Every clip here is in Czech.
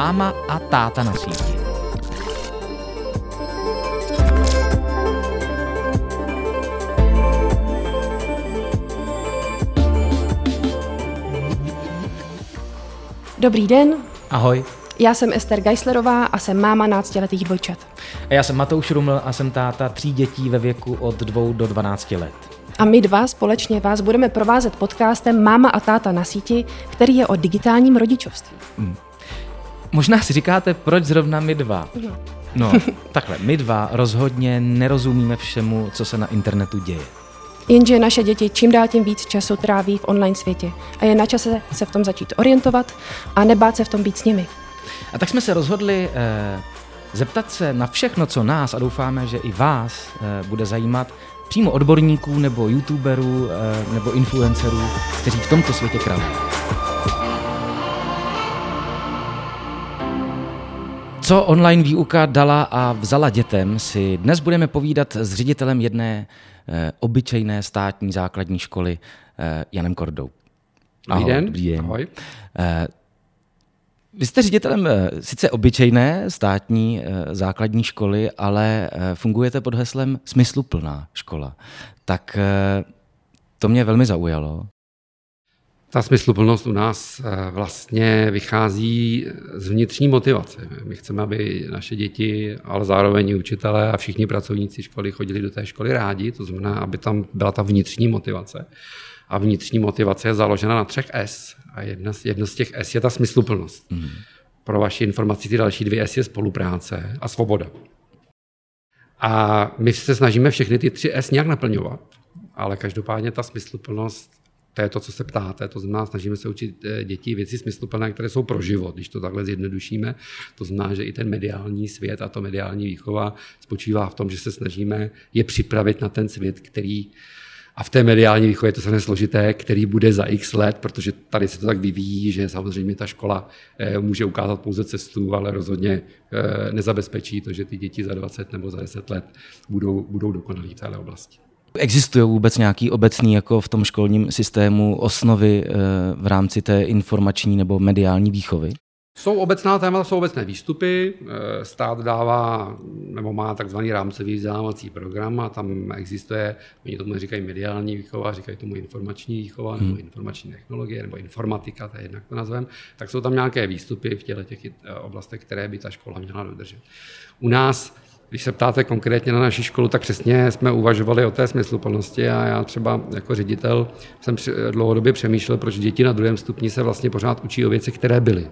Máma a táta na síti. Dobrý den, Ahoj. já jsem Ester Geislerová a jsem máma náctiletých dvojčat. A já jsem Matouš Ruml a jsem táta tří dětí ve věku od 2 do 12 let. A my dva společně vás budeme provázet podcastem Máma a táta na síti, který je o digitálním rodičovství. Možná si říkáte, proč zrovna my dva? No, takhle, my dva rozhodně nerozumíme všemu, co se na internetu děje. Jenže naše děti čím dál tím víc času tráví v online světě a je na čase se v tom začít orientovat a nebát se v tom být s nimi. A tak jsme se rozhodli eh, zeptat se na všechno, co nás a doufáme, že i vás eh, bude zajímat, přímo odborníků nebo youtuberů eh, nebo influencerů, kteří v tomto světě kralují. Co online výuka dala a vzala dětem, si dnes budeme povídat s ředitelem jedné eh, obyčejné státní základní školy eh, Janem Kordou. Dobrý den. Dobrý den. Ahoj. Eh, vy jste ředitelem eh, sice obyčejné státní eh, základní školy, ale eh, fungujete pod heslem smysluplná škola. Tak eh, to mě velmi zaujalo. Ta smysluplnost u nás eh, vlastně vychází z vnitřní motivace. My chceme, aby naše děti, ale zároveň i učitelé a všichni pracovníci školy chodili do té školy rádi, to znamená, aby tam byla ta vnitřní motivace. A vnitřní motivace je založena na třech S. A jedna z, jedno z těch S je ta smysluplnost. Mm. Pro vaši informaci ty další dvě S je spolupráce a svoboda. A my se snažíme všechny ty tři S nějak naplňovat, ale každopádně ta smysluplnost, to je to, co se ptáte, to znamená, snažíme se učit eh, děti věci smysluplné, které jsou pro život, když to takhle zjednodušíme. To znamená, že i ten mediální svět a to mediální výchova spočívá v tom, že se snažíme je připravit na ten svět, který a v té mediální výchově je to samozřejmě složité, který bude za x let, protože tady se to tak vyvíjí, že samozřejmě ta škola eh, může ukázat pouze cestu, ale rozhodně eh, nezabezpečí to, že ty děti za 20 nebo za 10 let budou, budou dokonalí v téhle oblasti. Existuje vůbec nějaký obecný jako v tom školním systému osnovy eh, v rámci té informační nebo mediální výchovy? Jsou obecná témata, jsou obecné výstupy. Eh, Stát dává nebo má takzvaný rámcový vzdělávací program a tam existuje, oni tomu říkají mediální výchova, říkají tomu informační výchova nebo informační technologie nebo informatika, to je jednak to nazvem, tak jsou tam nějaké výstupy v těle těch eh, oblastech, které by ta škola měla dodržet. U nás když se ptáte konkrétně na naši školu, tak přesně jsme uvažovali o té smysluplnosti a já třeba jako ředitel jsem dlouhodobě přemýšlel, proč děti na druhém stupni se vlastně pořád učí o věci, které byly.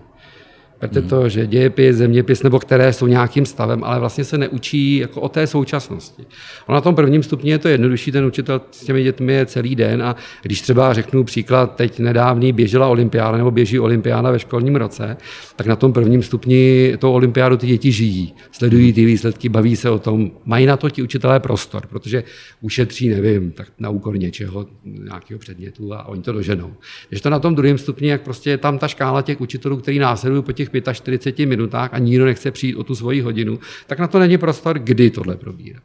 Berte to, že dějepis, zeměpis, nebo které jsou nějakým stavem, ale vlastně se neučí jako o té současnosti. On na tom prvním stupni je to jednodušší, ten učitel s těmi dětmi je celý den a když třeba řeknu příklad, teď nedávný běžela olympiáda nebo běží olympiáda ve školním roce, tak na tom prvním stupni toho olympiádu ty děti žijí, sledují ty výsledky, baví se o tom, mají na to ti učitelé prostor, protože ušetří, nevím, tak na úkor něčeho, nějakého předmětu a oni to doženou. Když to na tom druhém stupni, jak prostě je tam ta škála těch učitelů, který následují po těch 45 minutách a nikdo nechce přijít o tu svoji hodinu, tak na to není prostor, kdy tohle probírat.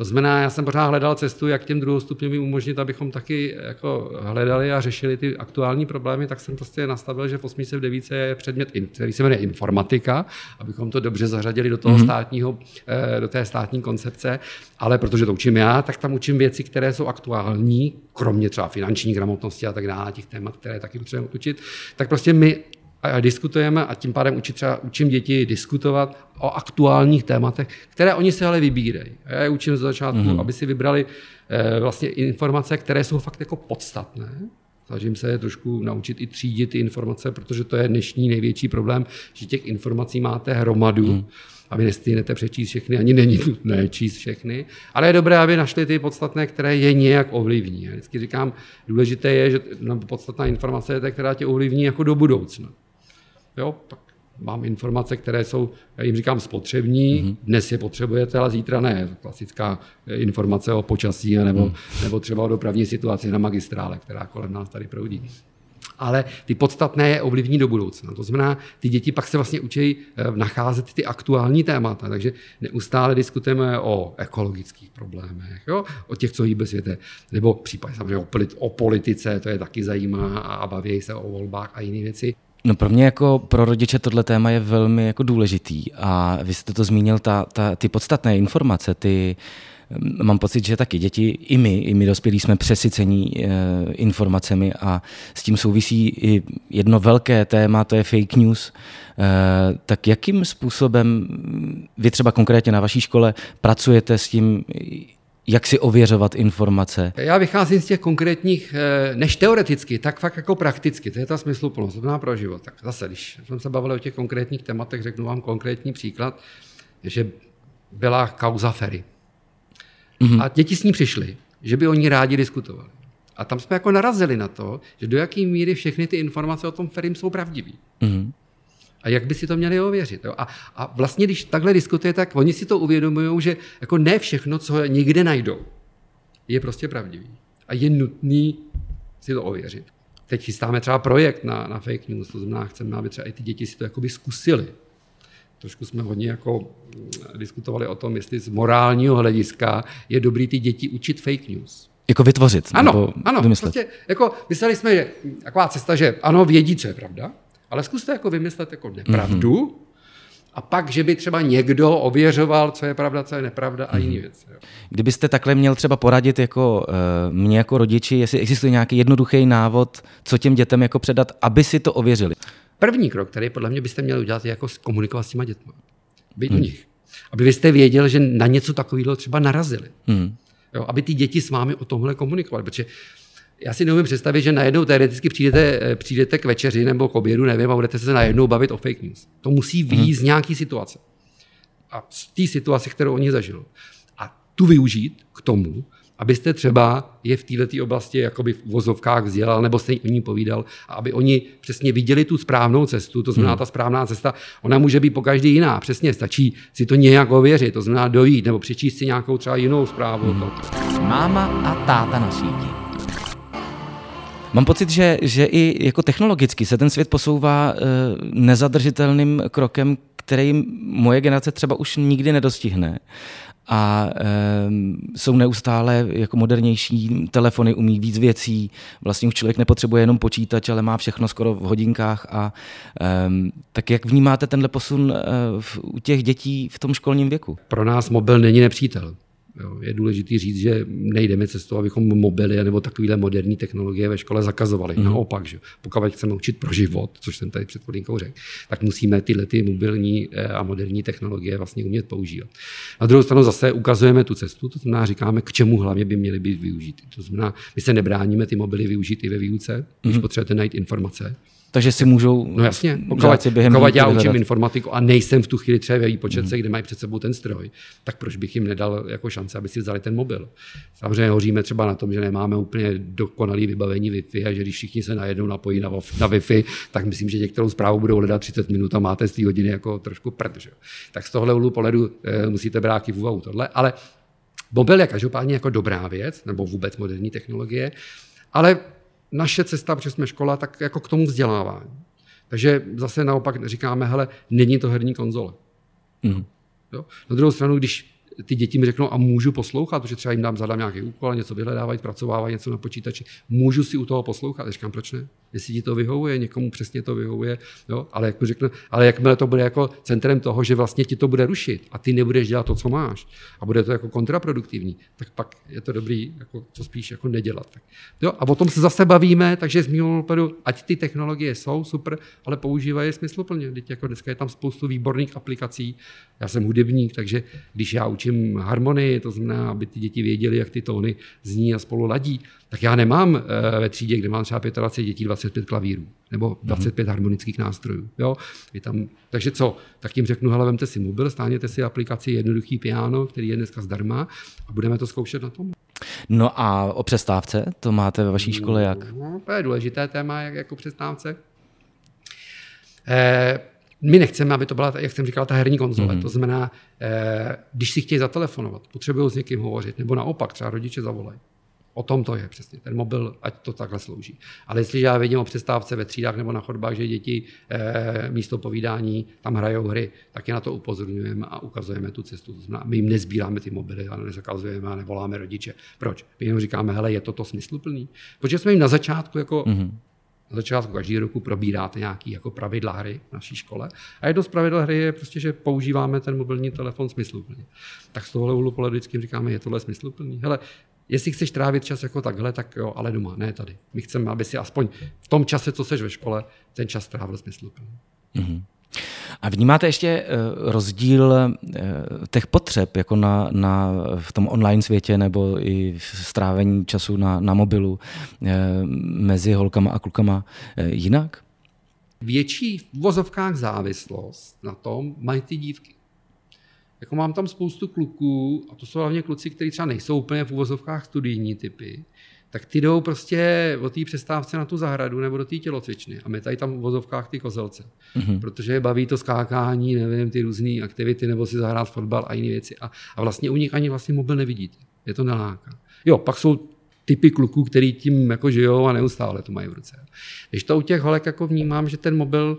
To znamená, já jsem pořád hledal cestu, jak těm druhostupňovým umožnit, abychom taky jako hledali a řešili ty aktuální problémy, tak jsem prostě nastavil, že v 8. v 9. je předmět, který se jmenuje informatika, abychom to dobře zařadili do toho mm-hmm. státního, eh, do té státní koncepce, ale protože to učím já, tak tam učím věci, které jsou aktuální, kromě třeba finanční gramotnosti a tak dále, těch témat, které taky potřebujeme učit, tak prostě my a diskutujeme a tím pádem učit třeba, učím děti diskutovat o aktuálních tématech, které oni si ale vybírají. A já je učím z začátku, mm-hmm. aby si vybrali eh, vlastně informace, které jsou fakt jako podstatné. Snažím se je trošku naučit i třídit ty informace, protože to je dnešní největší problém, že těch informací máte hromadu. Mm. A vy nestínete přečíst všechny, ani není nutné číst všechny, ale je dobré, aby našli ty podstatné, které je nějak ovlivní. Já vždycky říkám, důležité je, že podstatná informace je ta, která tě ovlivní jako do budoucna. Jo, pak mám informace, které jsou, já jim říkám, spotřební, mm-hmm. dnes je potřebujete, ale zítra ne. Klasická informace o počasí nebo, mm. nebo třeba o dopravní situaci na magistrále, která kolem nás tady proudí. Ale ty podstatné je ovlivní do budoucna. To znamená, ty děti pak se vlastně učí eh, nacházet ty aktuální témata. Takže neustále diskutujeme o ekologických problémech, jo? o těch, co hýbe světe, nebo případně samozřejmě o politice, to je taky zajímá a baví se o volbách a jiné věci No pro mě jako pro rodiče tohle téma je velmi jako důležitý a vy jste to zmínil, ta, ta, ty podstatné informace, ty, mám pocit, že taky děti, i my, i my dospělí jsme přesycení e, informacemi a s tím souvisí i jedno velké téma, to je fake news. E, tak jakým způsobem vy třeba konkrétně na vaší škole pracujete s tím, jak si ověřovat informace? Já vycházím z těch konkrétních, eh, než teoreticky, tak fakt jako prakticky. To je ta smysluplnost, to pro život. Tak zase, když jsme se bavili o těch konkrétních tématech, řeknu vám konkrétní příklad, že byla kauza Ferry. Mm-hmm. A děti s ní přišly, že by oni rádi diskutovali. A tam jsme jako narazili na to, že do jaké míry všechny ty informace o tom Ferim jsou pravdivé. Mm-hmm. A jak by si to měli ověřit? Jo? A, a vlastně, když takhle diskutuje, tak oni si to uvědomují, že jako ne všechno, co někde najdou, je prostě pravdivý. A je nutný si to ověřit. Teď chystáme třeba projekt na, na fake news, to znamená, chceme, aby třeba i ty děti si to jakoby zkusili. Trošku jsme hodně jako mm, diskutovali o tom, jestli z morálního hlediska je dobrý ty děti učit fake news. Jako vytvořit. Ano, ano. Vymyslet. Prostě, jako mysleli jsme, že taková cesta, že ano, vědí, co je pravda, ale zkuste jako vymyslet jako nepravdu, mm-hmm. A pak, že by třeba někdo ověřoval, co je pravda, co je nepravda a jiný mm. věci. Kdybyste takhle měl třeba poradit jako uh, mě jako rodiči, jestli existuje nějaký jednoduchý návod, co těm dětem jako předat, aby si to ověřili. První krok, který podle mě byste měli udělat, je jako komunikovat s těma dětmi. Být hmm. u nich. Aby vy jste věděl, že na něco takového třeba narazili. Hmm. Jo, aby ty děti s vámi o tomhle komunikovali. Protože já si neumím představit, že najednou teoreticky přijdete, eh, přijdete k večeři nebo k obědu, nevím, a budete se najednou bavit o fake news. To musí výjít hmm. z nějaké situace. A z té situace, kterou oni zažili. A tu využít k tomu, abyste třeba je v této oblasti jakoby v uvozovkách vzdělal nebo jste o ní povídal, a aby oni přesně viděli tu správnou cestu, to znamená hmm. ta správná cesta, ona může být po každý jiná, přesně stačí si to nějak ověřit, to znamená dojít nebo přečíst si nějakou třeba jinou zprávu. Hmm. Máma a táta na síti. Mám pocit, že, že i jako technologicky se ten svět posouvá uh, nezadržitelným krokem, který moje generace třeba už nikdy nedostihne a e, jsou neustále jako modernější, telefony umí víc věcí, vlastně už člověk nepotřebuje jenom počítač, ale má všechno skoro v hodinkách a e, tak jak vnímáte tenhle posun e, v, u těch dětí v tom školním věku? Pro nás mobil není nepřítel. Jo, je důležité říct, že nejdeme cestou, abychom mobily nebo takovéhle moderní technologie ve škole zakazovali. Mm. Naopak, že pokud chceme učit pro život, což jsem tady před chvilinkou řekl, tak musíme tyhle ty mobilní eh, a moderní technologie vlastně umět používat. Na druhou stranu zase ukazujeme tu cestu, to znamená, říkáme, k čemu hlavně by měly být využity. To znamená, my se nebráníme ty mobily využít i ve výuce, když mm. potřebujete najít informace, takže si můžou No jasně, pokud, během pokud já učím informatiku a nejsem v tu chvíli třeba ve výpočetce, mm. kde mají před sebou ten stroj, tak proč bych jim nedal jako šance, aby si vzali ten mobil. Samozřejmě hoříme třeba na tom, že nemáme úplně dokonalý vybavení Wi-Fi a že když všichni se najednou napojí na, na Wi-Fi, tak myslím, že některou zprávu budou hledat 30 minut a máte z té hodiny jako trošku prd. Že? Tak z tohle úhlu pohledu e, musíte brát i v úvahu tohle. Ale mobil je každopádně jako dobrá věc, nebo vůbec moderní technologie, ale naše cesta, protože jsme škola, tak jako k tomu vzdělávání. Takže zase naopak říkáme, hele, není to herní konzole. Mm. Jo? Na druhou stranu, když ty děti mi řeknou, a můžu poslouchat, protože třeba jim dám, zadám nějaký úkol, něco vyhledávají, zpracovávají něco na počítači, můžu si u toho poslouchat. A říkám, proč ne? Jestli ti to vyhovuje, někomu přesně to vyhovuje, jo? ale jak řekne, ale jakmile to bude jako centrem toho, že vlastně ti to bude rušit a ty nebudeš dělat to, co máš a bude to jako kontraproduktivní, tak pak je to dobrý, jako, co spíš jako nedělat. Tak, jo? A o tom se zase bavíme, takže z mého pohledu, ať ty technologie jsou super, ale používají je smysluplně. Teď jako dneska je tam spoustu výborných aplikací. Já jsem hudebník, takže když já učím harmonii, to znamená, aby ty děti věděly, jak ty tóny zní a spolu ladí, tak já nemám eh, ve třídě, kde mám třeba 25 dětí, 25 klavírů nebo 25 mm-hmm. harmonických nástrojů. Jo? Je tam, takže co? Tak tím řeknu, hele, vemte si mobil, stáhněte si aplikaci Jednoduchý piano, který je dneska zdarma a budeme to zkoušet na tom. No a o přestávce, to máte ve vaší škole jak? No, to je důležité téma, jak jako přestávce. Eh, my nechceme, aby to byla, jak jsem říkal, ta herní konzole. Mm-hmm. To znamená, eh, když si chtějí zatelefonovat, potřebují s někým hovořit, nebo naopak, třeba rodiče zavolají. O tom to je přesně. Ten mobil, ať to takhle slouží. Ale jestliže já vidím o přestávce ve třídách nebo na chodbách, že děti e, místo povídání tam hrajou hry, tak je na to upozorňujeme a ukazujeme tu cestu. To znamená, my jim nezbíráme ty mobily a nezakazujeme a nevoláme rodiče. Proč? My jim říkáme, hele, je to to smysluplný? Protože jsme jim na začátku jako mm-hmm Na začátku každý roku probíráte nějaký jako pravidla hry v naší škole. A jedno z pravidel hry je prostě, že používáme ten mobilní telefon smysluplně. Tak z tohohle úhlu pohledu vždycky říkáme, je tohle smysluplný. Hele, jestli chceš trávit čas jako takhle, tak jo, ale doma, ne tady. My chceme, aby si aspoň v tom čase, co seš ve škole, ten čas trávil smysluplně. Mm-hmm. A vnímáte ještě eh, rozdíl eh, těch potřeb jako na, na, v tom online světě nebo i v strávení času na, na mobilu eh, mezi holkama a klukama jinak? Větší v vozovkách závislost na tom mají ty dívky. Jako mám tam spoustu kluků, a to jsou hlavně kluci, kteří třeba nejsou úplně v uvozovkách studijní typy, tak ty jdou prostě o té přestávce na tu zahradu nebo do té tělocvičny. A my tady tam v vozovkách ty kozelce. Mm-hmm. Protože je baví to skákání, nevím, ty různé aktivity, nebo si zahrát fotbal a jiné věci. A, a vlastně u nich ani vlastně mobil nevidíte. Je to neláká. Jo, pak jsou typy kluků, který tím jako žijou a neustále to mají v ruce. Když to u těch holek jako vnímám, že ten mobil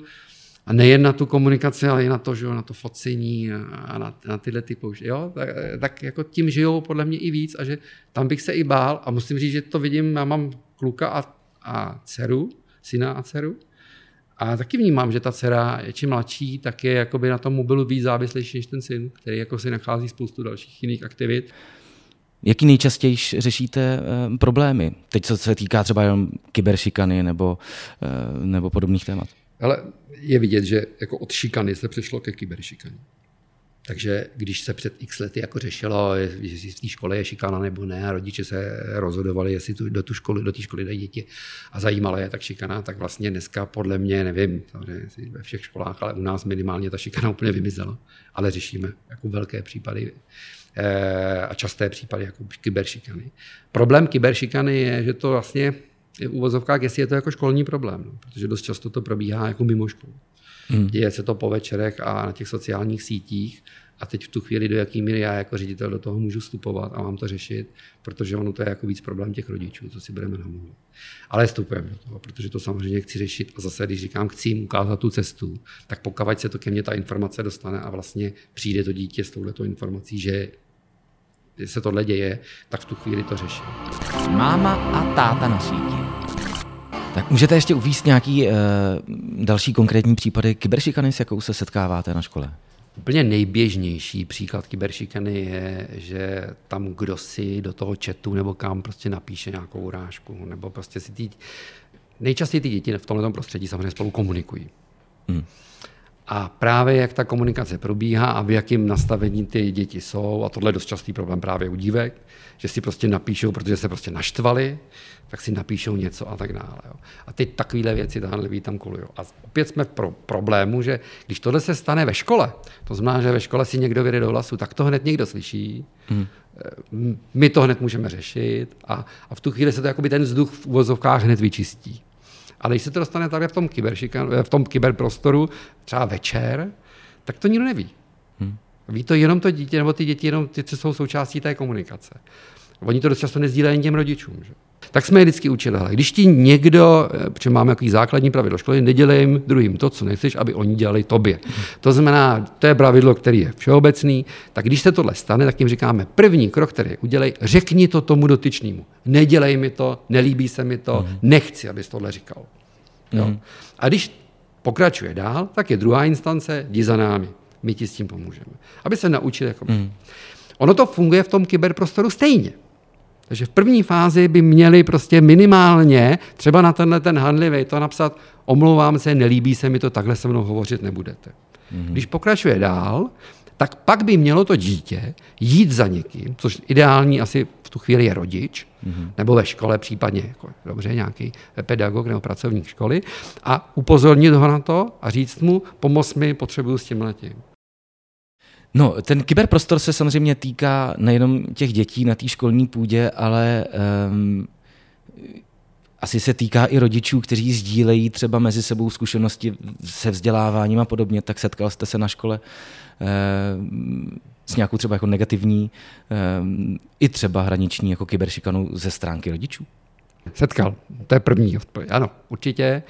a nejen na tu komunikaci, ale i na to, že jo, na to focení a na, na tyhle ty použití. Jo? Tak, tak, jako tím žijou podle mě i víc a že tam bych se i bál a musím říct, že to vidím, já mám kluka a, a dceru, syna a dceru a taky vnímám, že ta dcera, čím mladší, tak je jakoby na tom mobilu víc závislejší než ten syn, který jako si nachází spoustu dalších jiných aktivit. Jaký nejčastěji řešíte e, problémy? Teď co se týká třeba jenom kyberšikany nebo, e, nebo podobných témat. Ale je vidět, že jako od šikany se přešlo ke kyberšikaně. Takže když se před x lety jako řešilo, jestli v té škole je šikana nebo ne, a rodiče se rozhodovali, jestli tu, do, tu školy, do té školy dají děti a zajímalo je tak šikana, tak vlastně dneska podle mě, nevím, ve všech školách, ale u nás minimálně ta šikana úplně vymizela, ale řešíme jako velké případy eh, a časté případy jako kyberšikany. Problém kyberšikany je, že to vlastně je v uvozovkách, jestli je to jako školní problém, no, protože dost často to probíhá jako mimo školu. Hmm. Děje se to po večerech a na těch sociálních sítích a teď v tu chvíli, do jaký míry já jako ředitel do toho můžu vstupovat a mám to řešit, protože ono to je jako víc problém těch rodičů, co si budeme namluvit. Ale vstupujeme do toho, protože to samozřejmě chci řešit a zase, když říkám, chci jim ukázat tu cestu, tak pokud se to ke mně ta informace dostane a vlastně přijde to dítě s touhletou informací, že se tohle děje, tak v tu chvíli to řeším. Máma a táta na síti. Tak můžete ještě uvíct nějaký uh, další konkrétní případy kyberšikany, s jakou se setkáváte na škole? Úplně nejběžnější příklad kyberšikany je, že tam kdo si do toho chatu nebo kam prostě napíše nějakou urážku, nebo prostě si ty... Nejčastěji ty děti v tomto prostředí samozřejmě spolu komunikují. Hmm. A právě jak ta komunikace probíhá a v jakém nastavení ty děti jsou, a tohle je dost častý problém právě u dívek, že si prostě napíšou, protože se prostě naštvali, tak si napíšou něco a tak dále. Jo. A ty takovéhle věci tahle tam kolují. A opět jsme v pro problému, že když tohle se stane ve škole, to znamená, že ve škole si někdo vyjde do hlasu, tak to hned někdo slyší, hmm. my to hned můžeme řešit a, a v tu chvíli se to jakoby ten vzduch v uvozovkách hned vyčistí. Ale když se to dostane tady v tom, v tom kyberprostoru, třeba večer, tak to nikdo neví. Hmm. Ví to jenom to dítě, nebo ty děti jenom ty, co jsou součástí té komunikace. Oni to dost často nezdílejí těm rodičům. Že? Tak jsme je vždycky učili, hele, když ti někdo, eh, protože máme jaký základní pravidlo školy, nedělej jim druhým to, co nechceš, aby oni dělali tobě. To znamená, to je pravidlo, který je všeobecný, tak když se tohle stane, tak jim říkáme, první krok, který udělej, řekni to tomu dotyčnému. Nedělej mi to, nelíbí se mi to, mm. nechci, abys tohle říkal. Jo? Mm. A když pokračuje dál, tak je druhá instance, jdi za námi, my ti s tím pomůžeme. Aby se naučili. Jako... Mm. Ono to funguje v tom kyberprostoru stejně. Takže v první fázi by měli prostě minimálně třeba na tenhle ten handlivý to napsat, omlouvám se, nelíbí se mi to, takhle se mnou hovořit nebudete. Mm-hmm. Když pokračuje dál, tak pak by mělo to dítě jít za někým, což ideální asi v tu chvíli je rodič, mm-hmm. nebo ve škole případně, jako, dobře, nějaký pedagog nebo pracovník školy, a upozornit ho na to a říct mu, pomoz mi, potřebuju s tím letím. No, ten kyberprostor se samozřejmě týká nejenom těch dětí na té školní půdě, ale um, asi se týká i rodičů, kteří sdílejí třeba mezi sebou zkušenosti se vzděláváním a podobně. Tak setkal jste se na škole um, s nějakou třeba jako negativní, um, i třeba hraniční jako kyberšikanou ze stránky rodičů? Setkal. To je první odpověď. Ano, určitě.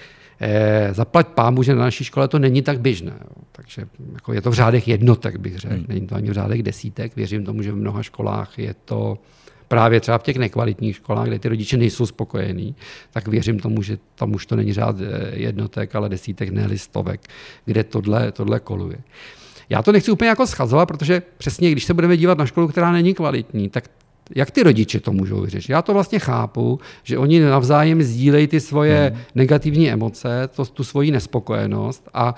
Zaplať pámu, že na naší škole to není tak běžné. Jo. Takže jako je to v řádech jednotek, bych řekl. Hmm. Není to ani v řádech desítek. Věřím tomu, že v mnoha školách je to právě třeba v těch nekvalitních školách, kde ty rodiče nejsou spokojení, tak věřím tomu, že tam už to není řád eh, jednotek, ale desítek, ne listovek, kde tohle, tohle koluje. Já to nechci úplně jako schazovat, protože přesně, když se budeme dívat na školu, která není kvalitní, tak jak ty rodiče to můžou vyřešit? Já to vlastně chápu, že oni navzájem sdílejí ty svoje hmm. negativní emoce, to, tu svoji nespokojenost a,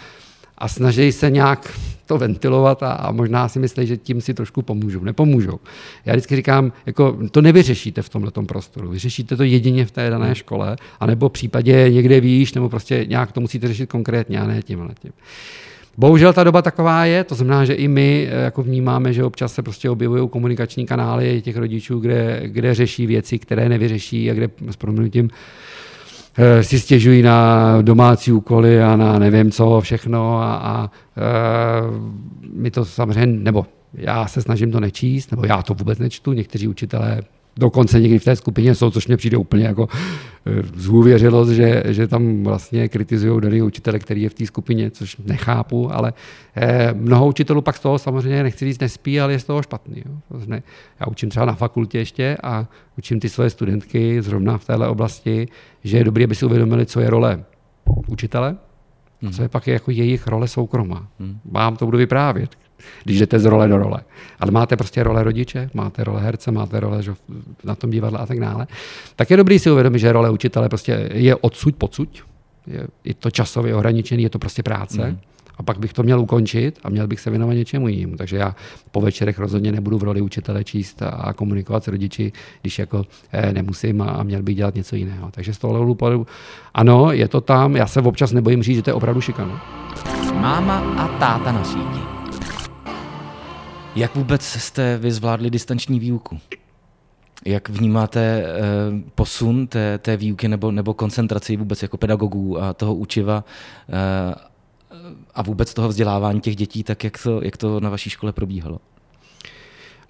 a snaží se nějak to ventilovat a, a možná si myslí, že tím si trošku pomůžou. Nepomůžou. Já vždycky říkám, jako to nevyřešíte v tomhle prostoru. Vyřešíte to jedině v té dané hmm. škole, anebo v případě někde výš, nebo prostě nějak to musíte řešit konkrétně, a ne tímhle tím. Bohužel ta doba taková je, to znamená, že i my eh, jako vnímáme, že občas se prostě objevují komunikační kanály těch rodičů, kde, kde řeší věci, které nevyřeší a kde s proměnutím eh, si stěžují na domácí úkoly a na nevím co všechno a, a e, my to samozřejmě, nebo já se snažím to nečíst, nebo já to vůbec nečtu, někteří učitelé dokonce někdy v té skupině jsou, což mě přijde úplně jako eh, zhůvěřilost, že, že tam vlastně kritizují daný učitele, který je v té skupině, což nechápu, ale eh, mnoho učitelů pak z toho samozřejmě nechci říct nespí, ale je z toho špatný. Jo. Já učím třeba na fakultě ještě a učím ty svoje studentky zrovna v téhle oblasti, že je dobré, aby si uvědomili, co je role učitele, a co je pak jako jejich role soukromá. Hmm. Vám to budu vyprávět, když jdete z role do role. Ale máte prostě role rodiče, máte role herce, máte role že, na tom divadle a tak dále. Tak je dobrý si uvědomit, že role učitele prostě je odsud pocud, je, je to časově ohraničený, je to prostě práce. Mm. A pak bych to měl ukončit a měl bych se věnovat něčemu jinému. Takže já po večerech rozhodně nebudu v roli učitele číst a komunikovat s rodiči, když jako eh, nemusím a měl bych dělat něco jiného. Takže z tohohle pohledu, ano, je to tam. Já se občas nebojím říct, že to je opravdu šikanu. Máma a táta na síti. Jak vůbec jste vy zvládli distanční výuku? Jak vnímáte eh, posun té, té výuky nebo, nebo koncentraci vůbec jako pedagogů a toho učiva eh, a vůbec toho vzdělávání těch dětí, tak jak to, jak to na vaší škole probíhalo?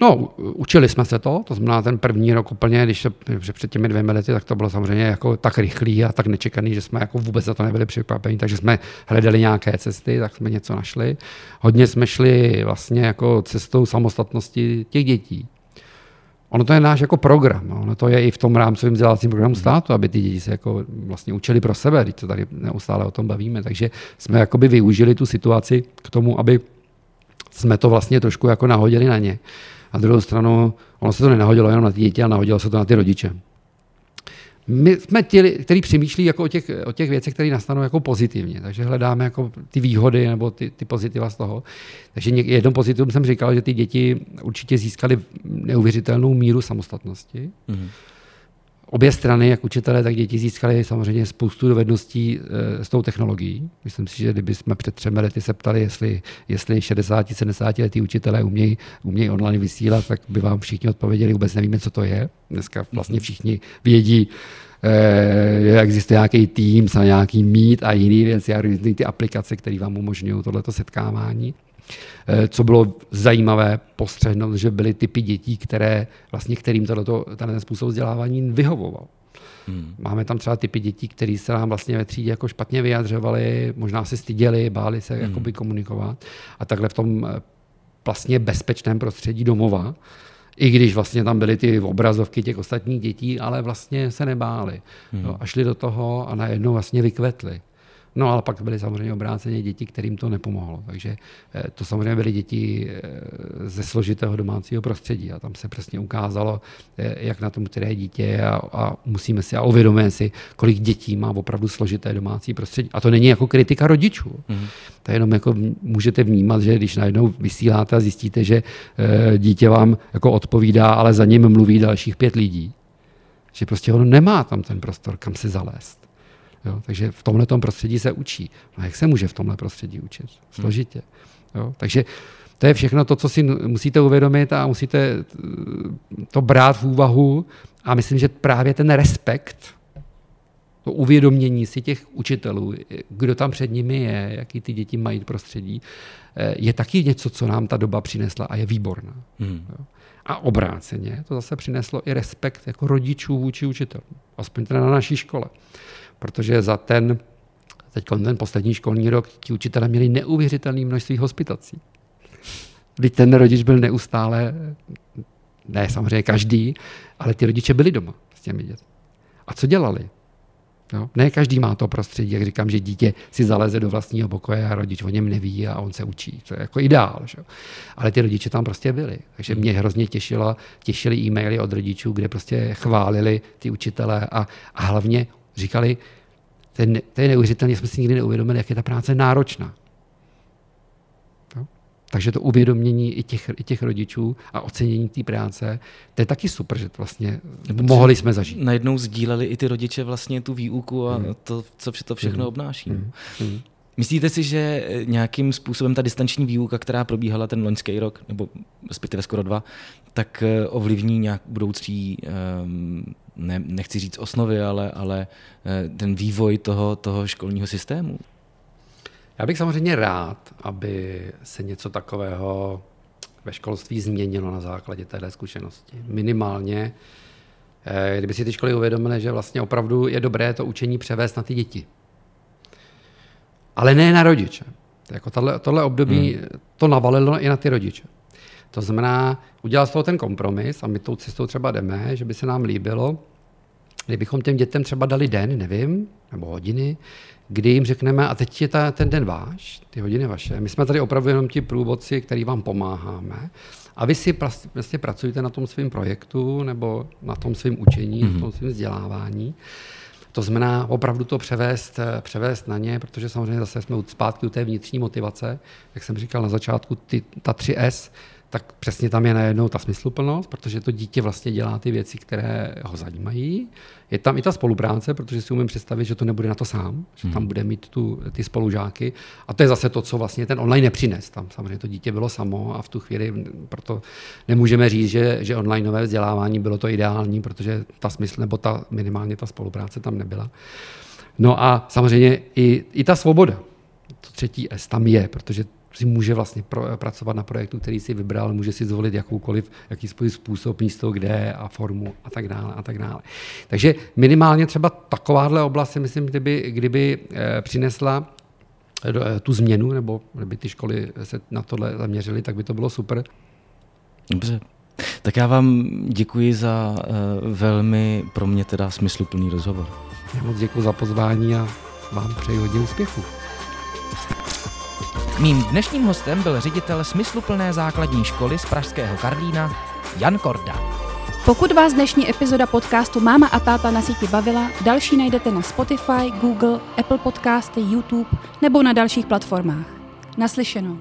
No, učili jsme se to, to znamená ten první rok úplně, když se, že před těmi dvěmi lety, tak to bylo samozřejmě jako tak rychlý a tak nečekaný, že jsme jako vůbec za to nebyli připraveni, takže jsme hledali nějaké cesty, tak jsme něco našli. Hodně jsme šli vlastně jako cestou samostatnosti těch dětí. Ono to je náš jako program, ono to je i v tom rámcovém vzdělávacím programu státu, aby ty děti se jako vlastně učili pro sebe, když to tady neustále o tom bavíme. Takže jsme jakoby využili tu situaci k tomu, aby jsme to vlastně trošku jako nahodili na ně. A druhou stranu, ono se to nenahodilo jenom na ty děti, ale nahodilo se to na ty rodiče. My jsme ti, kteří přemýšlí jako o, těch, o těch věcech, které nastanou jako pozitivně. Takže hledáme jako ty výhody nebo ty, ty pozitiva z toho. Takže jedno pozitivum jsem říkal, že ty děti určitě získaly neuvěřitelnou míru samostatnosti. Mm-hmm obě strany, jak učitelé, tak děti získali samozřejmě spoustu dovedností e, s tou technologií. Myslím si, že kdyby jsme před třemi lety se ptali, jestli, jestli 60-70 letí učitelé umějí, umějí online vysílat, tak by vám všichni odpověděli, vůbec nevíme, co to je. Dneska vlastně všichni vědí, e, existuje nějaký a nějaký Meet a jiný věci a různé ty aplikace, které vám umožňují tohleto setkávání. Eh, co bylo zajímavé postřehnout, že byly typy dětí, které, vlastně, kterým tohleto, ten způsob vzdělávání vyhovoval. Hmm. Máme tam třeba typy dětí, které se nám vlastně ve třídě jako špatně vyjadřovali, možná se styděli, báli se hmm. jakoby komunikovat. A takhle v tom eh, vlastně bezpečném prostředí domova, i když vlastně tam byly ty obrazovky těch ostatních dětí, ale vlastně se nebáli. Hmm. Jo, a šli do toho a najednou vlastně vykvetli. No ale pak byly samozřejmě obráceně děti, kterým to nepomohlo. Takže eh, to samozřejmě byly děti eh, ze složitého domácího prostředí a tam se přesně ukázalo, eh, jak na tom které dítě je a, a musíme si a uvědomujeme si, kolik dětí má opravdu složité domácí prostředí. A to není jako kritika rodičů. Mm. To je jenom jako můžete vnímat, že když najednou vysíláte a zjistíte, že dítě vám jako odpovídá, ale za ním mluví dalších pět lidí, že prostě ono nemá tam ten prostor, kam se zalézt. Jo? Takže v tomhle prostředí se učí. No jak se může v tomhle prostředí učit? Složitě. Jo? Takže to je všechno to, co si musíte uvědomit a musíte eh, to brát v úvahu. A myslím, že právě ten respekt, to uvědomění si těch učitelů, kdo tam před nimi je, jaký ty děti mají prostředí, eh, je taky něco, co nám ta doba přinesla a je výborná. Hmm. A obráceně to zase přineslo i respekt jako rodičů vůči učitelům. Aspoň teda na naší škole protože za ten, teď ten poslední školní rok, ti učitelé měli neuvěřitelné množství hospitací. Kdy ten rodič byl neustále Ne samozřejmě každý, ale ty rodiče byli doma s těmi dětmi. A co dělali? Jo? Ne každý má to prostředí, jak říkám, že dítě si zaleze do vlastního pokoje a rodič o něm neví a on se učí. To je jako ideál. Že? Ale ty rodiče tam prostě byli. Takže mě hrozně těšilo, těšily e-maily od rodičů, kde prostě chválili ty učitele a, a hlavně říkali, ten, to je neuvěřitelné, jsme si nikdy neuvědomili, jak je ta práce náročná. Takže to uvědomění i těch, i těch rodičů a ocenění té práce, to je taky super, že to vlastně Protože mohli jsme zažít. Najednou sdíleli i ty rodiče vlastně tu výuku a hmm. to, co to všechno hmm. obnáší. Hmm. Hmm. Myslíte si, že nějakým způsobem ta distanční výuka, která probíhala ten loňský rok, nebo respektive skoro dva, tak eh, ovlivní nějak budoucí, ehm, ne, nechci říct osnovy, ale, ale eh, ten vývoj toho, toho školního systému? Já bych samozřejmě rád, aby se něco takového ve školství změnilo na základě téhle zkušenosti. Minimálně, eh, kdyby si ty školy uvědomily, že vlastně opravdu je dobré to učení převést na ty děti. Ale ne na rodiče. Jako tohle, tohle období hmm. to navalilo i na ty rodiče. To znamená, udělal z toho ten kompromis a my tou cestou třeba jdeme, že by se nám líbilo, kdybychom těm dětem třeba dali den, nevím, nebo hodiny, kdy jim řekneme, a teď je ta, ten den váš, ty hodiny vaše, my jsme tady opravdu jenom ti průvodci, který vám pomáháme, a vy si vlastně pracujete na tom svém projektu nebo na tom svém učení, mm-hmm. na tom svém vzdělávání. To znamená opravdu to převést, převést na ně, protože samozřejmě zase jsme zpátky u té vnitřní motivace, jak jsem říkal na začátku, ty, ta 3S, tak přesně tam je najednou ta smysluplnost, protože to dítě vlastně dělá ty věci, které ho zajímají. Je tam i ta spolupráce, protože si umím představit, že to nebude na to sám, že tam hmm. bude mít tu, ty spolužáky. A to je zase to, co vlastně ten online nepřines. Tam samozřejmě to dítě bylo samo a v tu chvíli proto nemůžeme říct, že, že onlineové vzdělávání bylo to ideální, protože ta smysl nebo ta minimálně ta spolupráce tam nebyla. No a samozřejmě i, i ta svoboda, to třetí S tam je, protože si může vlastně pro, pracovat na projektu, který si vybral, může si zvolit jakoukoliv, jaký způsob, místo, kde a formu a tak dále a tak dále. Takže minimálně třeba takováhle oblast si myslím, kdyby, kdyby eh, přinesla eh, tu změnu, nebo kdyby ty školy se na tohle zaměřily, tak by to bylo super. Dobře. Tak já vám děkuji za velmi pro mě teda smysluplný rozhovor. Já moc děkuji za pozvání a vám přeji hodně úspěchů. Mým dnešním hostem byl ředitel smysluplné základní školy z Pražského Karlína Jan Korda. Pokud vás dnešní epizoda podcastu Máma a táta na síti bavila, další najdete na Spotify, Google, Apple Podcasty, YouTube nebo na dalších platformách. Naslyšenou.